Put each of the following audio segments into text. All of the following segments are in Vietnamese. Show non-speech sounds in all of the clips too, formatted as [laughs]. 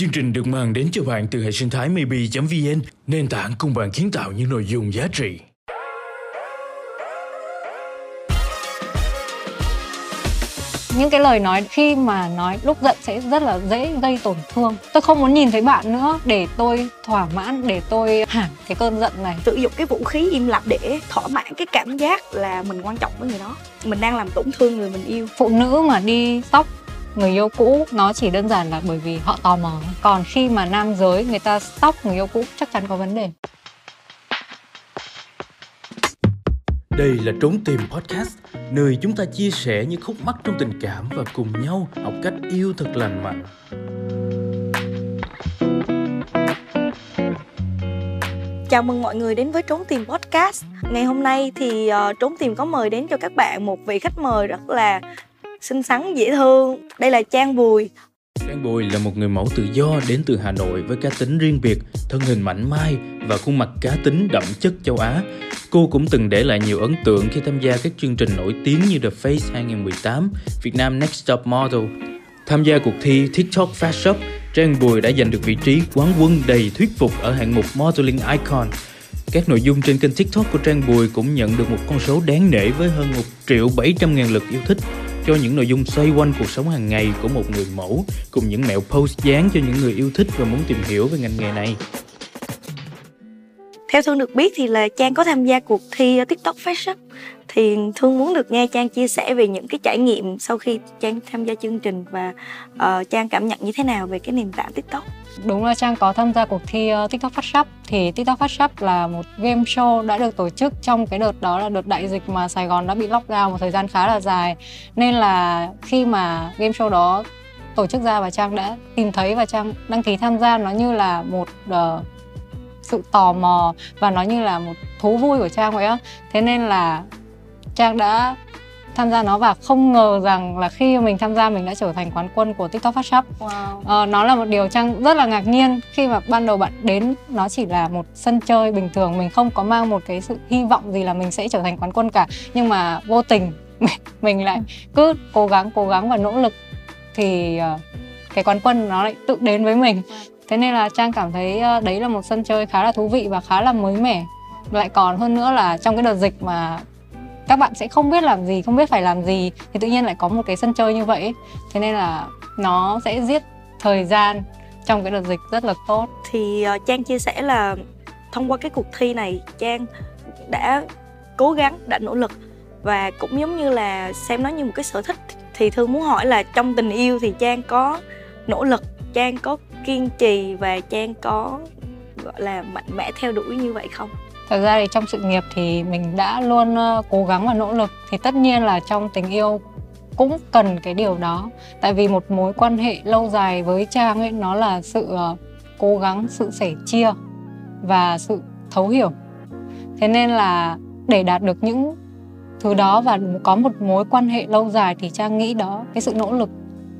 Chương trình được mang đến cho bạn từ hệ sinh thái maybe.vn, nền tảng cùng bạn kiến tạo những nội dung giá trị. những cái lời nói khi mà nói lúc giận sẽ rất là dễ gây tổn thương. Tôi không muốn nhìn thấy bạn nữa để tôi thỏa mãn để tôi hẳn cái cơn giận này. Sử dụng cái vũ khí im lặng để thỏa mãn cái cảm giác là mình quan trọng với người đó. Mình đang làm tổn thương người mình yêu. Phụ nữ mà đi sóc người yêu cũ nó chỉ đơn giản là bởi vì họ tò mò. Còn khi mà nam giới người ta stalk người yêu cũ chắc chắn có vấn đề. Đây là Trốn Tìm Podcast, nơi chúng ta chia sẻ những khúc mắc trong tình cảm và cùng nhau học cách yêu thật lành mạnh. Chào mừng mọi người đến với Trốn Tìm Podcast. Ngày hôm nay thì uh, Trốn Tìm có mời đến cho các bạn một vị khách mời rất là xinh xắn, dễ thương Đây là Trang Bùi Trang Bùi là một người mẫu tự do đến từ Hà Nội với cá tính riêng biệt, thân hình mảnh mai và khuôn mặt cá tính đậm chất châu Á. Cô cũng từng để lại nhiều ấn tượng khi tham gia các chương trình nổi tiếng như The Face 2018, Việt Nam Next Top Model. Tham gia cuộc thi TikTok Fast Shop, Trang Bùi đã giành được vị trí quán quân đầy thuyết phục ở hạng mục Modeling Icon. Các nội dung trên kênh TikTok của Trang Bùi cũng nhận được một con số đáng nể với hơn 1 triệu 700 ngàn lượt yêu thích cho những nội dung xoay quanh cuộc sống hàng ngày của một người mẫu, cùng những mẹo post dán cho những người yêu thích và muốn tìm hiểu về ngành nghề này. Theo Thương được biết thì là Trang có tham gia cuộc thi TikTok Fashion thì Thương muốn được nghe Trang chia sẻ về những cái trải nghiệm sau khi Trang tham gia chương trình và uh, Trang cảm nhận như thế nào về cái nền tảng TikTok. Đúng là Trang có tham gia cuộc thi uh, TikTok Fashion, Shop thì TikTok Fashion Shop là một game show đã được tổ chức trong cái đợt đó là đợt đại dịch mà Sài Gòn đã bị lockdown một thời gian khá là dài. Nên là khi mà game show đó tổ chức ra và Trang đã tìm thấy và Trang đăng ký tham gia nó như là một uh, sự tò mò và nó như là một thú vui của Trang vậy á thế nên là Trang đã tham gia nó và không ngờ rằng là khi mình tham gia mình đã trở thành quán quân của TikTok Fast Shop. Wow. Ờ, nó là một điều Trang rất là ngạc nhiên khi mà ban đầu bạn đến nó chỉ là một sân chơi bình thường mình không có mang một cái sự hy vọng gì là mình sẽ trở thành quán quân cả nhưng mà vô tình [laughs] mình lại cứ cố gắng cố gắng và nỗ lực thì uh, cái quán quân nó lại tự đến với mình thế nên là trang cảm thấy ờ, đấy là một sân chơi khá là thú vị và khá là mới mẻ. Lại còn hơn nữa là trong cái đợt dịch mà các bạn sẽ không biết làm gì không biết phải làm gì thì tự nhiên lại có một cái sân chơi như vậy thế nên là nó sẽ giết thời gian trong cái đợt dịch rất là tốt. Thì uh, trang chia sẻ là thông qua cái cuộc thi này trang đã cố gắng đã nỗ lực và cũng giống như là xem nó như một cái sở thích. Thì thương muốn hỏi là trong tình yêu thì trang có nỗ lực trang có kiên trì và trang có, gọi là, mạnh mẽ theo đuổi như vậy không? Thật ra thì trong sự nghiệp thì mình đã luôn ờ, cố gắng và nỗ lực. Thì tất nhiên là trong tình yêu cũng cần cái điều đó. Tại vì một mối quan hệ lâu dài với trang ấy, nó là sự ờ, cố gắng, sự sẻ chia và sự thấu hiểu. Thế nên là để đạt được những thứ đó và có một mối quan hệ lâu dài thì trang nghĩ đó, cái sự nỗ lực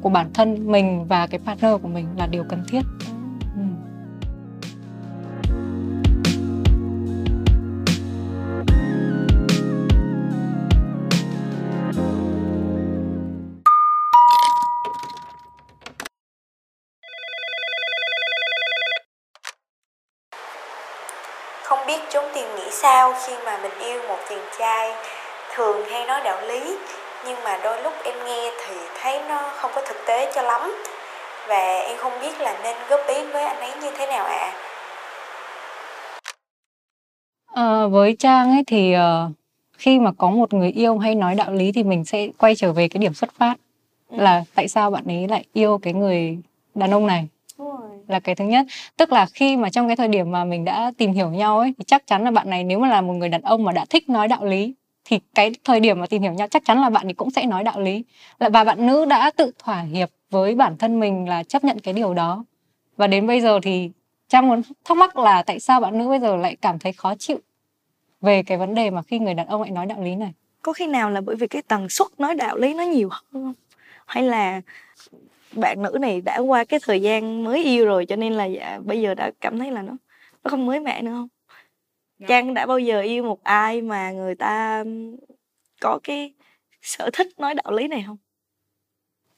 của bản thân mình và cái partner của mình là điều cần thiết. Ừ. Không biết chúng tìm nghĩ sao khi mà mình yêu một chàng trai thường hay nói đạo lý nhưng mà đôi lúc em nghe thì thấy nó không có thực tế cho lắm. Và em không biết là nên góp ý với anh ấy như thế nào ạ. À. à, với trang ấy thì uh, khi mà có một người yêu hay nói đạo lý thì mình sẽ quay trở về cái điểm xuất phát. Ừ. là tại sao bạn ấy lại yêu cái người đàn ông này? Là cái thứ nhất. Tức là khi mà trong cái thời điểm mà mình đã tìm hiểu nhau ấy thì chắc chắn là bạn này nếu mà là một người đàn ông mà đã thích nói đạo lý thì cái thời điểm mà tìm hiểu nhau chắc chắn là bạn ấy cũng sẽ nói đạo lý. Và bạn nữ đã tự thỏa hiệp với bản thân mình là chấp nhận cái điều đó. Và đến bây giờ thì trang muốn thắc mắc là tại sao bạn nữ bây giờ lại cảm thấy khó chịu về cái vấn đề mà khi người đàn ông lại nói đạo lý này? Có khi nào là bởi vì cái tần suất nói đạo lý nó nhiều hơn không? Hay là bạn nữ này đã qua cái thời gian mới yêu rồi cho nên là dạ, bây giờ đã cảm thấy là nó nó không mới mẻ nữa không trang đã bao giờ yêu một ai mà người ta có cái sở thích nói đạo lý này không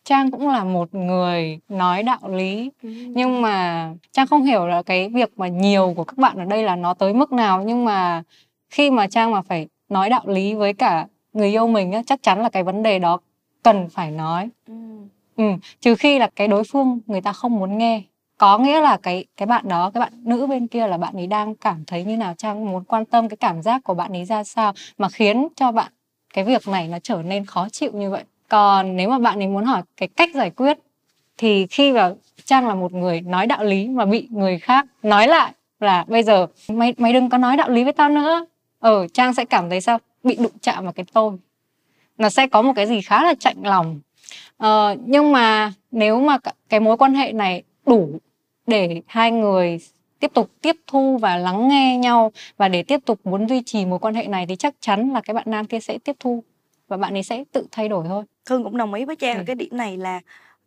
Trang cũng là một người nói đạo lý Ừ. nhưng mà Trang không hiểu là cái việc mà nhiều của các bạn ở đây là nó tới mức nào nhưng mà khi mà Trang mà phải nói đạo lý với cả người yêu mình á, chắc chắn là cái vấn đề đó cần phải nói. Ừ. Ừ, trừ khi là cái đối phương người ta không muốn nghe có nghĩa là cái cái bạn đó cái bạn nữ bên kia là bạn ấy đang cảm thấy như nào? Trang muốn quan tâm cái cảm giác của bạn ấy ra sao mà khiến cho bạn cái việc này nó trở nên khó chịu như vậy? Còn nếu mà bạn ấy muốn hỏi cái cách giải quyết thì khi mà trang là một người nói đạo lý mà bị người khác nói lại là bây giờ mày mày đừng có nói đạo lý với tao nữa. Ờ trang sẽ cảm thấy sao? Bị đụng chạm vào cái tôi. Nó sẽ có một cái gì khá là chạnh lòng. Ờ, nhưng mà nếu mà cái mối quan hệ này đủ để hai người tiếp tục tiếp thu và lắng nghe nhau và để tiếp tục muốn duy trì mối quan hệ này thì chắc chắn là cái bạn nam kia sẽ tiếp thu và bạn ấy sẽ tự thay đổi thôi. Thương cũng đồng ý với Trang ở Ừ. cái điểm này là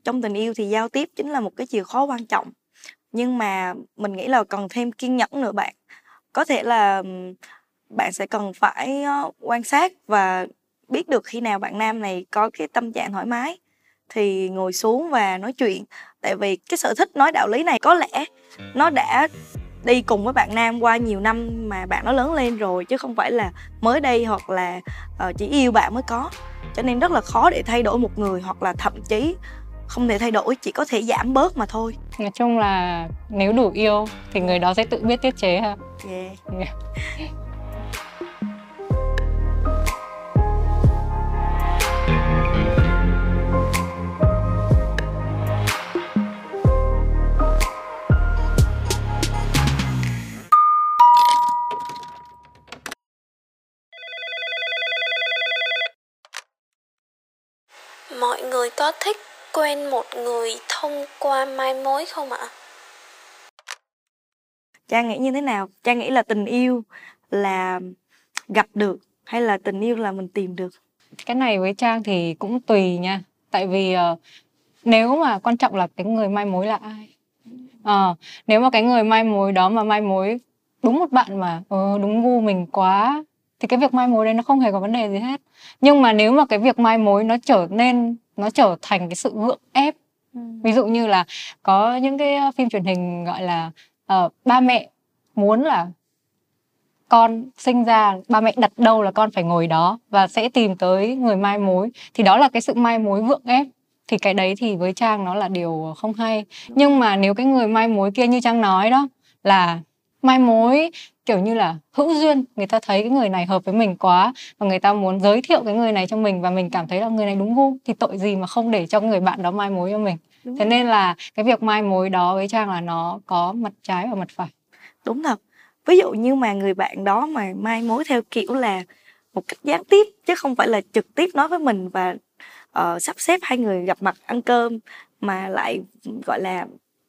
trong tình yêu thì giao tiếp chính là một cái chìa khóa quan trọng nhưng mà mình nghĩ là cần thêm kiên nhẫn nữa bạn có thể là bạn sẽ cần phải ờ, quan sát và biết được khi nào bạn nam này có cái tâm trạng thoải mái thì ngồi xuống và nói chuyện tại vì cái sở thích nói đạo lý này có lẽ nó đã đi cùng với bạn nam qua nhiều năm mà bạn nó lớn lên rồi chứ không phải là mới đây hoặc là ờ, chỉ yêu bạn mới có cho nên rất là khó để thay đổi một người hoặc là thậm chí không thể thay đổi chỉ có thể giảm bớt mà thôi Nói chung là nếu đủ yêu thì người đó sẽ tự biết tiết chế ha. yeah. Có thích quen một người thông qua mai mối không ạ? Trang nghĩ như thế nào? Trang nghĩ là tình yêu là gặp được hay là tình yêu là mình tìm được? Cái này với Trang thì cũng tùy nha. Tại vì ờ, nếu mà quan trọng là cái người mai mối là ai. Ờ, nếu mà cái người mai mối đó mà mai mối đúng một bạn mà ờ, đúng gu mình quá thì cái việc mai mối đấy nó không hề có vấn đề gì hết. Nhưng mà nếu mà cái việc mai mối nó trở nên nó trở thành cái sự gượng ép. Ví dụ như là có những cái ờ, phim truyền hình gọi là ờ, ba mẹ muốn là con sinh ra ba mẹ đặt đâu là con phải ngồi đó và sẽ tìm tới người mai mối. Thì đó là cái sự mai mối vượng ép. Thì cái đấy thì với trang nó là điều không hay. Nhưng mà nếu cái người mai mối kia như trang nói đó là mai mối kiểu như là hữu duyên. Người ta thấy cái người này hợp với mình quá và người ta muốn giới thiệu cái người này cho mình và mình cảm thấy là người này đúng gu thì tội gì mà không để cho người bạn đó mai mối cho mình. Đúng thế nên là cái việc mai mối đó với trang là nó có mặt trái và mặt phải. Đúng thật. Ví dụ như mà người bạn đó mà mai mối theo kiểu là một cách gián tiếp chứ không phải là trực tiếp nói với mình và ờ, sắp xếp hai người gặp mặt ăn cơm mà lại gọi là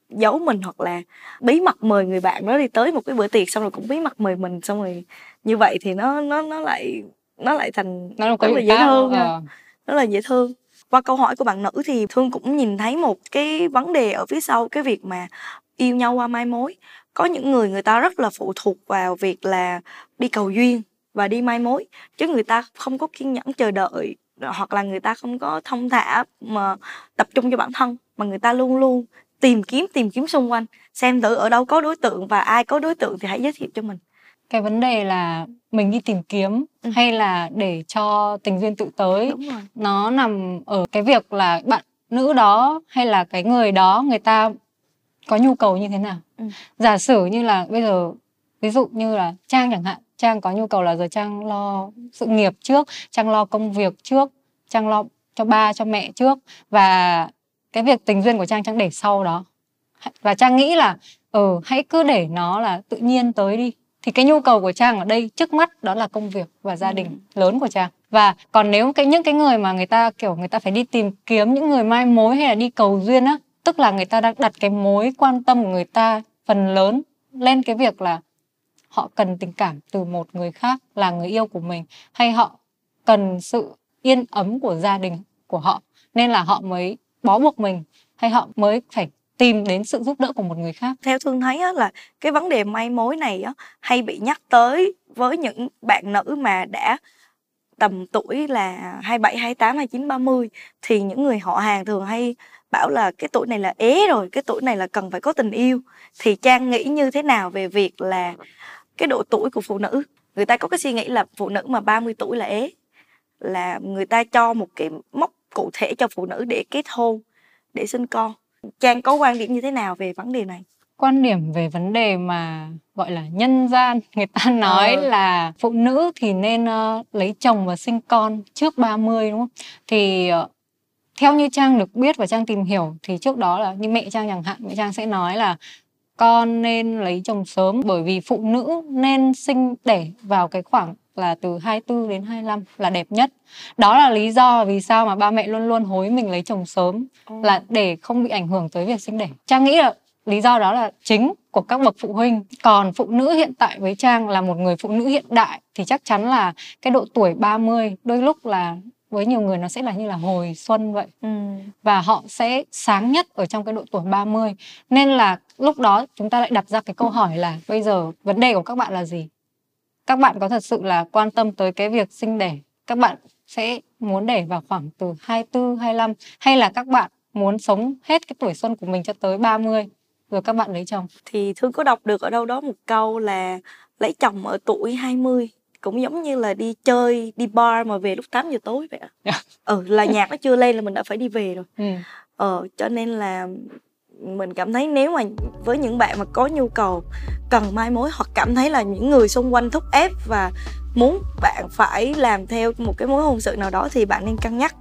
giấu mình hoặc là bí mật mời người bạn đó đi tới một cái bữa tiệc xong rồi cũng bí mật mời mình xong rồi như vậy thì nó nó nó lại nó lại thành nó là rất là dễ thương ha. ờ. rất là dễ thương qua câu hỏi của bạn nữ thì thương cũng nhìn thấy một cái vấn đề ở phía sau cái việc mà yêu nhau qua mai mối có những người người ta rất là phụ thuộc vào việc là đi cầu duyên và đi mai mối chứ người ta không có kiên nhẫn chờ đợi hoặc là người ta không có thông thả mà tập trung cho bản thân mà người ta luôn luôn tìm kiếm tìm kiếm xung quanh xem thử ở đâu có đối tượng và ai có đối tượng thì hãy giới thiệu cho mình cái vấn đề là mình đi tìm kiếm Ừ. hay là để cho tình duyên tự tới nó nằm ở cái việc là bạn nữ đó hay là cái người đó người ta có nhu cầu như thế nào Ừ. giả sử như là bây giờ ví dụ như là trang chẳng hạn trang có nhu cầu là giờ trang lo sự nghiệp trước trang lo công việc trước trang lo cho ba cho mẹ trước và cái việc tình duyên của trang trang để sau đó. Và trang nghĩ là ừ hãy cứ để nó là tự nhiên tới đi. Thì cái nhu cầu của trang ở đây trước mắt đó là công việc và gia đình lớn của trang. Và còn nếu cái những cái người mà người ta kiểu người ta phải đi tìm kiếm những người mai mối hay là đi cầu duyên á tức là người ta đang đặt cái mối quan tâm của người ta phần lớn lên cái việc là họ cần tình cảm từ một người khác là người yêu của mình hay họ cần sự yên ấm của gia đình của họ nên là họ mới bó buộc mình hay họ mới phải tìm đến sự giúp đỡ của một người khác theo thương thấy á, là cái vấn đề may mối này á, hay bị nhắc tới với những bạn nữ mà đã tầm tuổi là 27, 28, 29, 30 thì những người họ hàng thường hay bảo là cái tuổi này là ế rồi, cái tuổi này là cần phải có tình yêu. Thì Trang nghĩ như thế nào về việc là cái độ tuổi của phụ nữ? Người ta có cái suy nghĩ là phụ nữ mà 30 tuổi là ế là người ta cho một cái mốc cụ thể cho phụ nữ để kết hôn, để sinh con. Trang có quan điểm như thế nào về vấn đề này? quan điểm về vấn đề mà gọi là nhân gian người ta nói Ờ. là phụ nữ thì nên ờ, lấy chồng và sinh con trước 30 đúng không? Thì ờ, theo như Trang được biết và Trang tìm hiểu thì trước đó là như mẹ Trang chẳng hạn mẹ Trang sẽ nói là con nên lấy chồng sớm bởi vì phụ nữ nên sinh đẻ vào cái khoảng là từ 24 đến 25 là đẹp nhất. Đó là lý do vì sao mà ba mẹ luôn luôn hối mình lấy chồng sớm là để không bị ảnh hưởng tới việc sinh đẻ. Trang nghĩ là lý do đó là chính của các bậc phụ huynh. Còn phụ nữ hiện tại với Trang là một người phụ nữ hiện đại thì chắc chắn là cái độ tuổi 30 đôi lúc là với nhiều người nó sẽ là như là hồi xuân vậy Ừ. và họ sẽ sáng nhất ở trong cái độ tuổi 30. Nên là lúc đó chúng ta lại đặt ra cái câu hỏi là bây giờ vấn đề của các bạn là gì? Các bạn có thật sự là quan tâm tới cái việc sinh đẻ? Các bạn sẽ muốn đẻ vào khoảng từ 24, 25 hay là các bạn muốn sống hết cái tuổi xuân của mình cho tới 30 rồi các bạn lấy chồng? thì Thương có đọc được ở đâu đó một câu là lấy chồng ở tuổi 20 cũng giống như là đi chơi đi bar mà về lúc 8 giờ tối vậy ạ. Dạ. [laughs] Ừ là nhạc nó chưa lên là mình đã phải đi về rồi. Ừ. Ờ cho nên là mình cảm thấy nếu mà với những bạn mà có nhu cầu cần mai mối hoặc cảm thấy là những người xung quanh thúc ép và muốn bạn phải làm theo một cái mối hôn sự nào đó thì bạn nên cân nhắc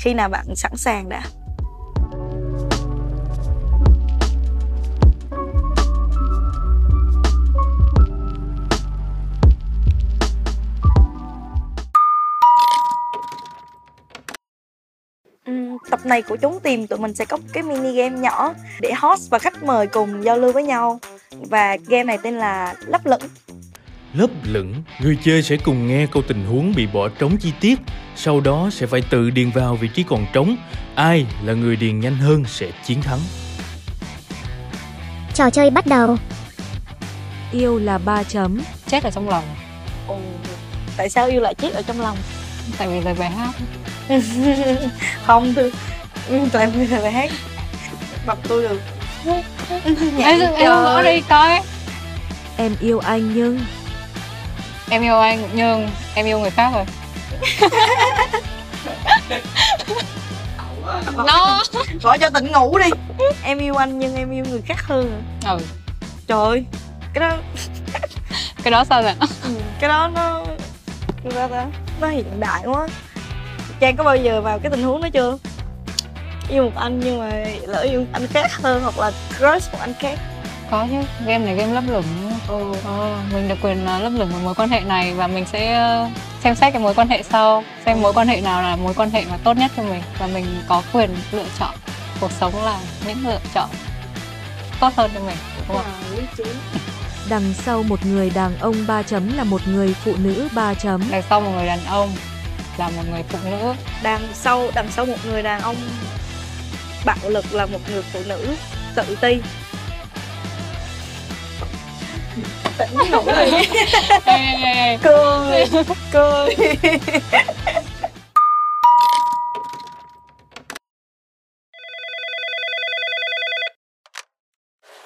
khi nào bạn sẵn sàng đã. Tập này của chúng tìm tụi mình sẽ có một cái mini game nhỏ để host và khách mời cùng giao lưu với nhau và game này tên là lấp lửng Lấp lửng, người chơi sẽ cùng nghe câu tình huống bị bỏ trống chi tiết, sau đó sẽ phải tự điền vào vị trí còn trống. Ai là người điền nhanh hơn sẽ chiến thắng. Trò chơi bắt đầu. Yêu là 3 chấm. Chết ở trong lòng Ồ, tại sao yêu lại chết ở trong lòng tại vì lời bài hát [laughs] không thư tại vì là bài hát. Bập tôi được. Em, em gõ đi coi. Em yêu anh nhưng em yêu anh nhưng em yêu người khác rồi. [laughs] Nó Gọi cho tỉnh ngủ đi. Em yêu anh nhưng em yêu người khác hơn. Ừ. Trời ơi Cái đó cái đó sao vậy? Ừ, Cái đó nó Nó hiện đại quá Trang có bao giờ vào cái tình huống đó chưa Yêu một anh nhưng mà lỡ yêu một anh khác hơn Hoặc là crush một anh khác có chứ game này game lấp lửng ừ. ờ, mình được quyền ờ, lấp lửng một mối quan hệ này và mình sẽ ờ, xem xét cái mối quan hệ sau xem mối quan hệ nào là mối quan hệ mà tốt nhất cho mình và mình có quyền lựa chọn cuộc sống là những lựa chọn tốt hơn cho mình đúng không? đằng sau một người đàn ông 3 chấm là một người phụ nữ 3 chấm. đằng sau một người đàn ông là một người phụ nữ. Đằng sau đằng sau một người đàn ông bạo lực là một người phụ nữ tự ti. Tỉnh cười. Cười.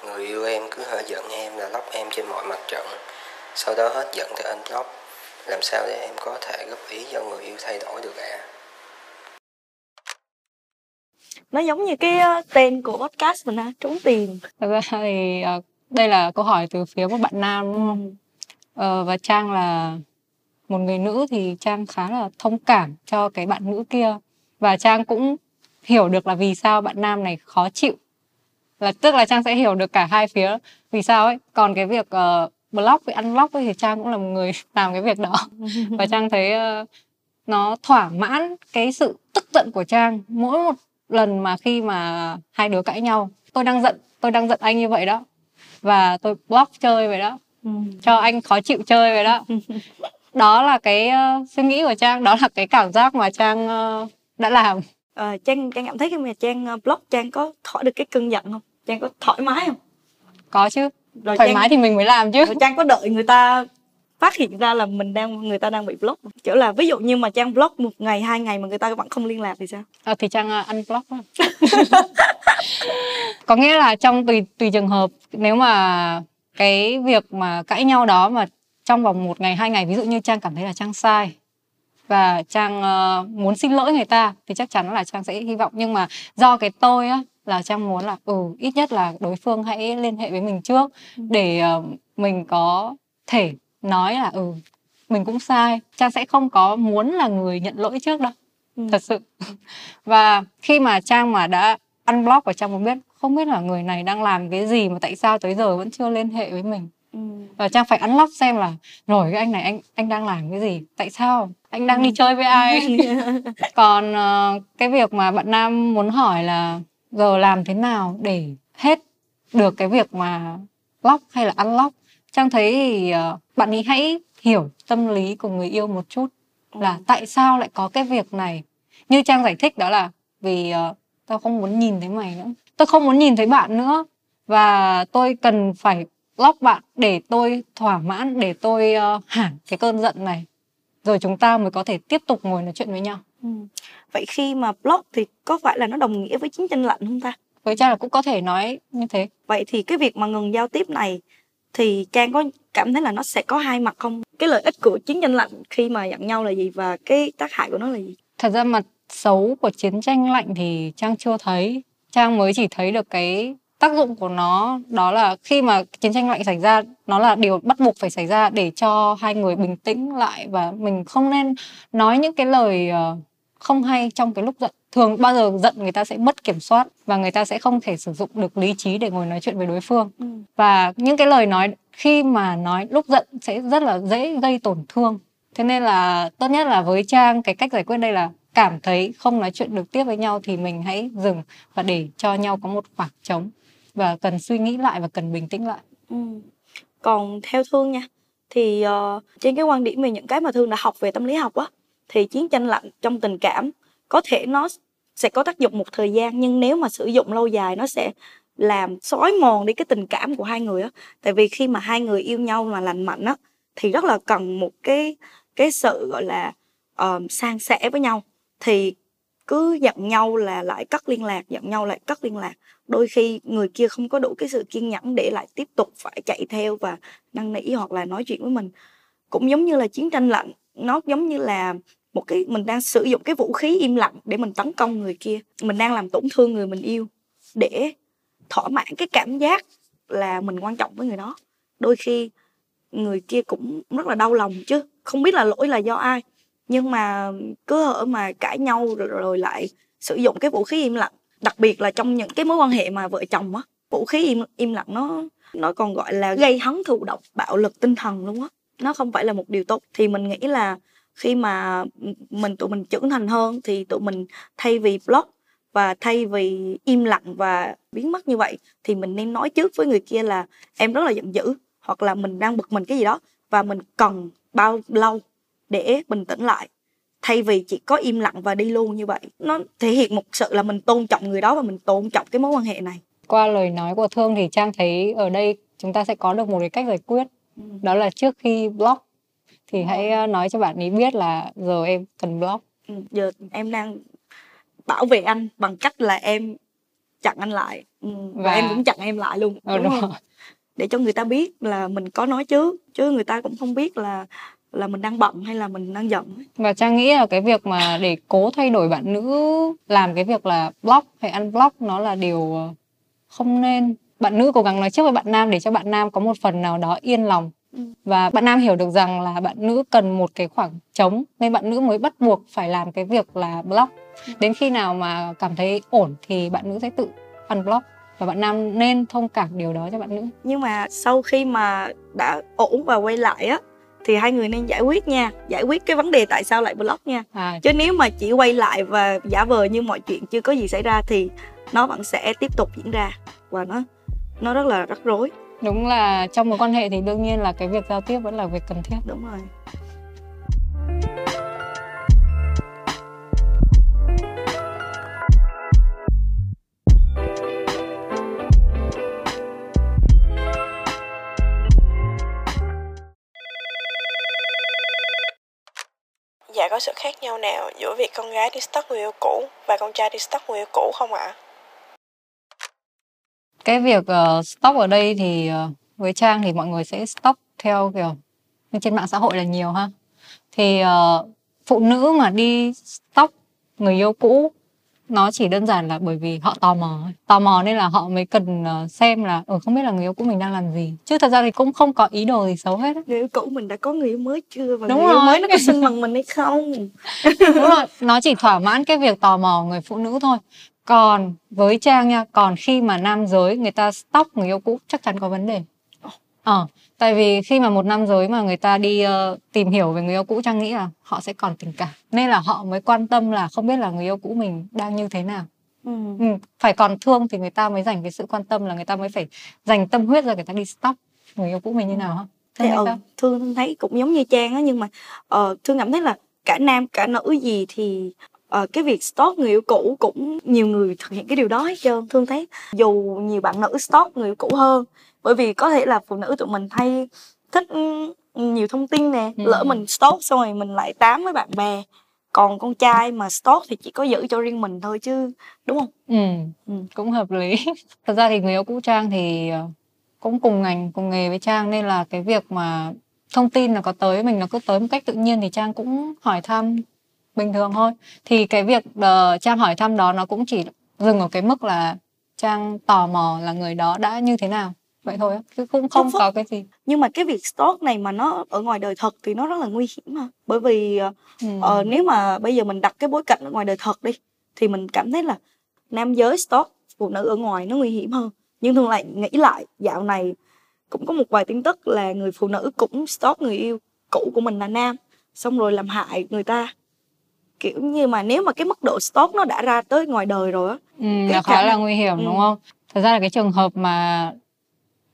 Người yêu em cứ hở giận em là lóc em trên mọi mặt trận. Sau đó hết giận thì anh lóc Làm sao để em có thể góp ý cho người yêu thay đổi được ạ? nó giống như cái ờ, tên của podcast mình ha trốn tìm Thực ra thì ờ, đây là câu hỏi từ phía một bạn nam đúng không? Ờ, và Trang là một người nữ thì Trang khá là thông cảm cho cái bạn nữ kia. Và Trang cũng hiểu được là vì sao bạn nam này khó chịu. Là tức là Trang sẽ hiểu được cả hai phía vì sao ấy. Còn cái việc uh, block với unblock thì Trang cũng là một người [laughs] làm cái việc đó. [laughs] Và Trang thấy ờ, nó thỏa mãn cái sự tức giận của Trang. Mỗi một lần mà khi mà hai đứa cãi nhau tôi đang giận tôi đang giận anh như vậy đó. Và tôi block chơi vậy đó. Ừ. cho anh khó chịu chơi vậy đó. [laughs] Đó là cái ờ, suy nghĩ của trang đó là cái cảm giác mà trang ờ, đã làm. Ờ, trang trang cảm thấy khi mà trang ờ, block trang có thổi được cái cơn giận không? Trang có thoải mái không? Có chứ rồi thoải trang, mái thì mình mới làm chứ. Rồi trang có đợi người ta phát hiện ra là mình đang người ta đang bị block kiểu là ví dụ như mà trang block một ngày hai ngày mà người ta vẫn không liên lạc thì sao? À, thì trang uh, unblock thôi. [laughs] có nghĩa là trong tùy tùy trường hợp nếu mà cái việc mà cãi nhau đó mà trong vòng một ngày hai ngày ví dụ như trang cảm thấy là trang sai và trang uh, muốn xin lỗi người ta thì chắc chắn là trang sẽ hy vọng. Nhưng mà do cái tôi á là trang muốn là ừ ít nhất là đối phương hãy liên hệ với mình trước ừ. để uh, mình có thể nói là ừ mình cũng sai trang sẽ không có muốn là người nhận lỗi trước đâu ừ. thật sự [laughs] và khi mà trang mà đã unblock và trang muốn biết không biết là người này đang làm cái gì mà tại sao tới giờ vẫn chưa liên hệ với mình ừ. và trang phải unlock xem là rồi cái anh này anh anh đang làm cái gì tại sao anh đang đi ừ. chơi với ai [laughs] còn uh, cái việc mà bạn nam muốn hỏi là giờ làm thế nào để hết được cái việc mà lock hay là unlock? Trang thấy thì uh, bạn ấy hãy hiểu tâm lý của người yêu một chút là ừ. tại sao lại có cái việc này. Như trang giải thích đó là vì uh, tao không muốn nhìn thấy mày nữa. Tôi không muốn nhìn thấy bạn nữa. Và tôi cần phải lock bạn để tôi thỏa mãn để tôi uh, hẳn cái cơn giận này. Rồi chúng ta mới có thể tiếp tục ngồi nói chuyện với nhau. Ừ. vậy khi mà block thì có phải là nó đồng nghĩa với chiến tranh lạnh không ta? Với trang là cũng có thể nói như thế. Vậy thì cái việc mà ngừng giao tiếp này thì trang có cảm thấy là nó sẽ có hai mặt không? Cái lợi ích của chiến tranh lạnh khi mà giận nhau là gì và cái tác hại của nó là gì? Thật ra mặt xấu của chiến tranh lạnh thì trang chưa thấy. Trang mới chỉ thấy được cái tác dụng của nó đó là khi mà chiến tranh lạnh xảy ra nó là điều bắt buộc phải xảy ra để cho hai người bình tĩnh lại và mình không nên nói những cái lời ờ, không hay trong cái lúc giận thường bao giờ giận người ta sẽ mất kiểm soát và người ta sẽ không thể sử dụng được lý trí để ngồi nói chuyện với đối phương ừ. và những cái lời nói khi mà nói lúc giận sẽ rất là dễ gây tổn thương thế nên là tốt nhất là với trang cái cách giải quyết đây là cảm thấy không nói chuyện được tiếp với nhau thì mình hãy dừng và để cho nhau có một khoảng trống và cần suy nghĩ lại và cần bình tĩnh lại ừ. còn theo thương nha thì uh, trên cái quan điểm về những cái mà thương đã học về tâm lý học á thì chiến tranh lạnh trong tình cảm có thể nó sẽ có tác dụng một thời gian nhưng nếu mà sử dụng lâu dài nó sẽ làm xói mòn đi cái tình cảm của hai người á. Tại vì khi mà hai người yêu nhau mà lành mạnh á thì rất là cần một cái cái sự gọi là uh, san sẻ với nhau. Thì cứ giận nhau là lại cắt liên lạc giận nhau lại cắt liên lạc. Đôi khi người kia không có đủ cái sự kiên nhẫn để lại tiếp tục phải chạy theo và năn nỉ hoặc là nói chuyện với mình. Cũng giống như là chiến tranh lạnh nó giống như là một cái mình đang sử dụng cái vũ khí im lặng để mình tấn công người kia. Mình đang làm tổn thương người mình yêu để thỏa mãn cái cảm giác là mình quan trọng với người đó. Đôi khi người kia cũng rất là đau lòng chứ không biết là lỗi là do ai. Nhưng mà cứ hở mà cãi nhau rồi, rồi lại sử dụng cái vũ khí im lặng. Đặc biệt là trong những cái mối quan hệ mà vợ chồng á vũ khí im im lặng nó nó còn gọi là gây hấn thụ động bạo lực tinh thần luôn á. Nó không phải là một điều tốt. Thì mình nghĩ là khi mà mình tụi mình trưởng thành hơn thì tụi mình thay vì block và thay vì im lặng và biến mất như vậy thì mình nên nói trước với người kia là em rất là giận dữ hoặc là mình đang bực mình cái gì đó và mình cần bao lâu để bình tĩnh lại. Thay vì chỉ có im lặng và đi luôn như vậy nó thể hiện một sự là mình tôn trọng người đó và mình tôn trọng cái mối quan hệ này. Qua lời nói của thương thì trang thấy ở đây chúng ta sẽ có được một cái cách giải quyết. Ừ. đó là trước khi block thì ừ. hãy ờ, nói cho bạn ấy biết là giờ em cần block ừ, giờ em đang bảo vệ anh bằng cách là em chặn anh lại ừ, và, và em cũng chặn em lại luôn ờ, đúng, đúng không? để cho người ta biết là mình có nói trước chứ người ta cũng không biết là là mình đang bận hay là mình đang giận và trang nghĩ là cái việc mà để cố thay đổi bạn nữ làm cái việc là block hay unblock nó là điều ờ, không nên bạn nữ cố gắng nói trước với bạn nam để cho bạn nam có một phần nào đó yên lòng ừ. Và bạn nam hiểu được rằng là bạn nữ cần một cái khoảng trống nên bạn nữ mới bắt buộc phải làm cái việc là block. Đến khi nào mà cảm thấy ổn thì bạn nữ sẽ tự unblock. Và bạn nam nên thông cảm điều đó cho bạn nữ. Nhưng mà sau khi mà đã ổn và quay lại á thì hai người nên giải quyết nha. Giải quyết cái vấn đề tại sao lại block nha. À. chứ nếu mà chỉ quay lại và giả vờ như mọi chuyện chưa có gì xảy ra thì nó vẫn sẽ tiếp tục diễn ra. Và nó nó rất là rắc rối đúng là trong một quan hệ thì đương nhiên là cái việc giao tiếp vẫn là việc cần thiết đúng rồi giả có sự khác nhau nào giữa việc con gái đi stalk người yêu cũ và con trai đi stalk người yêu cũ không ạ? Cái việc uh, stalk ở đây thì uh, với Trang thì mọi người sẽ stalk theo kiểu như trên mạng xã hội là nhiều ha. Thì uh, phụ nữ mà đi stalk người yêu cũ nó chỉ đơn giản là bởi vì họ tò mò tò mò nên là họ mới cần ờ, xem là ở ừ, không biết là người yêu cũ mình đang làm gì. Chứ thật ra thì cũng không có ý đồ gì xấu hết người yêu cũ mình đã có người yêu mới chưa và Đúng người rồi. yêu mới nó có xinh bằng mình hay không? [laughs] Đúng rồi. Nó chỉ thỏa mãn cái việc tò mò người phụ nữ thôi còn với trang nha còn khi mà nam giới người ta stalk người yêu cũ chắc chắn có vấn đề. Ờ tại vì khi mà một nam giới mà người ta đi uh, tìm hiểu về người yêu cũ trang nghĩ là họ sẽ còn tình cảm. Nên là họ mới quan tâm là không biết là người yêu cũ mình đang như thế nào. Ừ. Ừ, phải còn thương thì người ta mới dành cái sự quan tâm là người ta mới phải dành tâm huyết ra người ta đi stop người yêu cũ mình như nào không Thế ừ, thương thương thấy cũng giống như trang á nhưng mà uh, thương cảm thấy là cả nam cả nữ gì thì uh, cái việc stalk người yêu cũ cũng nhiều người thực hiện cái điều đó hết trơn thương thấy dù nhiều bạn nữ stalk người yêu cũ hơn bởi vì có thể là phụ nữ tụi mình hay thích nhiều thông tin nè ừ. lỡ mình stalk xong rồi mình lại tám với bạn bè còn con trai mà stalk thì chỉ có giữ cho riêng mình thôi chứ đúng không ừ, ừ. cũng hợp lý [laughs] thật ra thì người yêu cũ trang thì ờ, cũng cùng ngành cùng nghề với trang nên là cái việc mà thông tin là có tới mình nó cứ tới một cách tự nhiên thì trang cũng hỏi thăm bình thường thôi. Thì cái việc uh, trang hỏi thăm đó nó cũng chỉ dừng ở cái mức là trang tò mò là người đó đã như thế nào. Vậy thôi chứ cũng không có cái gì. Nhưng mà cái việc stalk này mà nó ở ngoài đời thật thì nó rất là nguy hiểm mà bởi vì ờ, ừ. uh, nếu mà bây giờ mình đặt cái bối cảnh ở ngoài đời thật đi thì mình cảm thấy là nam giới stalk phụ nữ ở ngoài nó nguy hiểm hơn. Nhưng thường lại nghĩ lại dạo này cũng có một vài tin tức là người phụ nữ cũng stalk người yêu cũ của mình là nam xong rồi làm hại người ta kiểu như mà nếu mà cái mức độ stalk nó đã ra tới ngoài đời rồi á ừ, là khá là nguy hiểm ừ. đúng không thật ra là cái trường hợp mà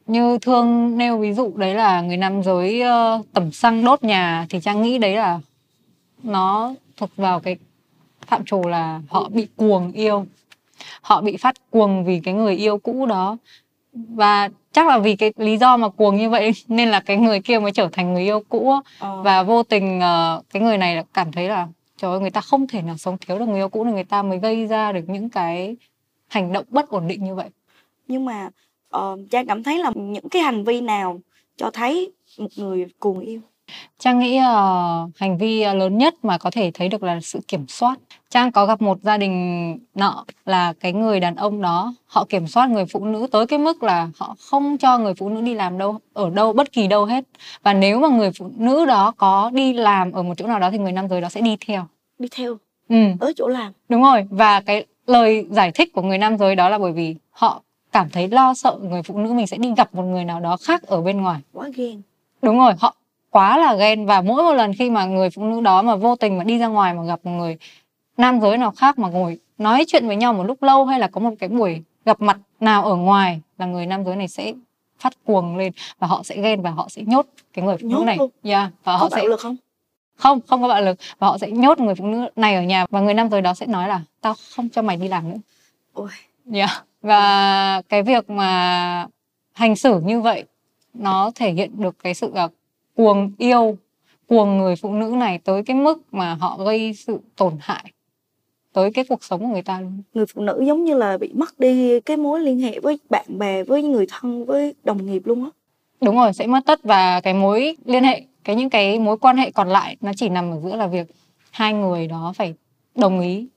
như thương nêu ví dụ đấy là người nam giới uh, tẩm xăng đốt nhà thì trang nghĩ đấy là nó thuộc vào cái phạm trù là họ bị cuồng yêu họ bị phát cuồng vì cái người yêu cũ đó và chắc là vì cái lý do mà cuồng như vậy [laughs] nên là cái người kia mới trở thành người yêu cũ ờ. và vô tình uh, cái người này cảm thấy là trời ơi người ta không thể nào sống thiếu được người yêu cũ là người ta mới gây ra được những cái hành động bất ổn định như vậy. Nhưng mà ờ, uh, cha cảm thấy là những cái hành vi nào cho thấy một người cuồng yêu? Trang nghĩ uh, hành vi lớn nhất mà có thể thấy được là sự kiểm soát. Trang có gặp một gia đình nọ là cái người đàn ông đó họ kiểm soát người phụ nữ tới cái mức là họ không cho người phụ nữ đi làm đâu ở đâu bất kỳ đâu hết. Và nếu mà người phụ nữ đó có đi làm ở một chỗ nào đó thì người nam giới đó sẽ đi theo. Đi theo. Ừ. Tới chỗ làm. Đúng rồi. Và cái lời giải thích của người nam giới đó là bởi vì họ cảm thấy lo sợ người phụ nữ mình sẽ đi gặp một người nào đó khác ở bên ngoài quá ghen đúng rồi họ quá là ghen và mỗi một lần khi mà người phụ nữ đó mà vô tình mà đi ra ngoài mà gặp một người nam giới nào khác mà ngồi nói chuyện với nhau một lúc lâu hay là có một cái buổi gặp mặt nào ở ngoài là người nam giới này sẽ phát cuồng lên và họ sẽ ghen và họ sẽ nhốt cái người phụ nữ này. Yeah, và có họ sẽ lực không? Không, không có bạo lực và họ sẽ nhốt người phụ nữ này ở nhà và người nam giới đó sẽ nói là tao không cho mày đi làm nữa. Ôi. Yeah và cái việc mà hành xử như vậy nó thể hiện được cái sự uh, cuồng yêu cuồng người phụ nữ này tới cái mức mà họ gây sự tổn hại tới cái cuộc sống của người ta luôn. Người phụ nữ giống như là bị mất đi cái mối liên hệ với bạn bè, với người thân, với đồng nghiệp luôn á. Đúng rồi, sẽ mất tất và cái mối liên hệ, cái những cái mối quan hệ còn lại nó chỉ nằm ở giữa là việc hai người đó phải đồng ý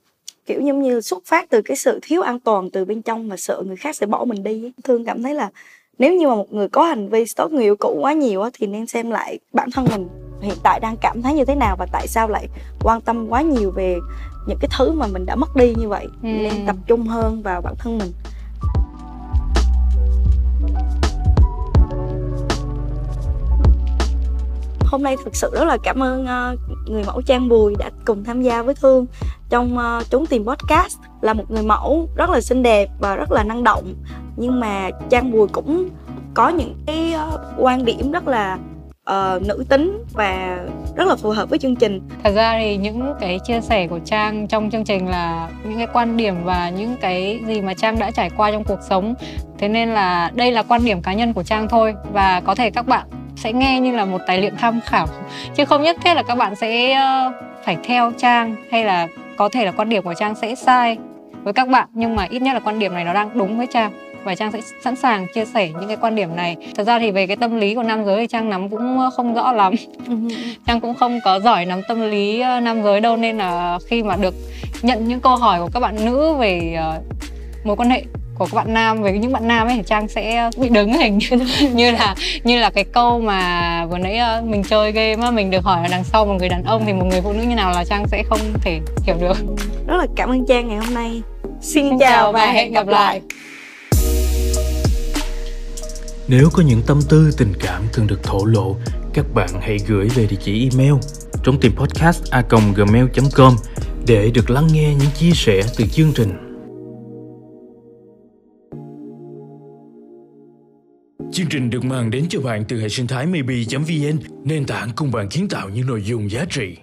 kiểu giống như xuất phát từ cái sự thiếu an toàn từ bên trong và sợ người khác sẽ bỏ mình đi thương cảm thấy là nếu như mà một người có hành vi stalk người yêu cũ quá nhiều thì nên xem lại bản thân mình hiện tại đang cảm thấy như thế nào và tại sao lại quan tâm quá nhiều về những cái thứ mà mình đã mất đi như vậy. Ừ. nên tập trung hơn vào bản thân mình. Hôm nay thực sự rất là cảm ơn uh, người mẫu Trang Bùi đã cùng tham gia với Thương trong uh, Trốn tìm podcast. Là một người mẫu rất là xinh đẹp và rất là năng động nhưng mà Trang Bùi cũng có những cái ờ, quan điểm rất là uh, nữ tính và rất là phù hợp với chương trình. Thật ra thì những cái chia sẻ của Trang trong chương trình là những cái quan điểm và những cái gì mà Trang đã trải qua trong cuộc sống. Thế nên là đây là quan điểm cá nhân của Trang thôi và có thể các bạn sẽ nghe như là một tài liệu tham khảo chứ không nhất thiết là các bạn sẽ ờ, phải theo trang hay là có thể là quan điểm của trang sẽ sai với các bạn nhưng mà ít nhất là quan điểm này nó đang đúng với trang và trang sẽ sẵn sàng chia sẻ những cái quan điểm này. Thật ra thì về cái tâm lý của nam giới thì trang nắm cũng không rõ lắm. [laughs] Trang cũng không có giỏi nắm tâm lý ờ, nam giới đâu nên là khi mà được nhận những câu hỏi của các bạn nữ về uh, mối quan hệ của các bạn nam với những bạn nam ấy thì trang sẽ bị đứng hình như [laughs] là như là cái câu mà vừa nãy ờ, mình chơi game á mình được hỏi là đằng sau một người đàn ông thì một người phụ nữ như nào là trang sẽ không thể hiểu được. Rất là cảm ơn trang ngày hôm nay. Xin, xin chào và hẹn gặp lại nếu có những tâm tư tình cảm cần được thổ lộ các bạn hãy gửi về địa chỉ email trong tìm podcast a gmail.com để được lắng nghe những chia sẻ từ chương trình Chương trình được mang đến cho bạn từ hệ sinh thái maybe.vn, nền tảng cùng bạn kiến tạo những nội dung giá trị.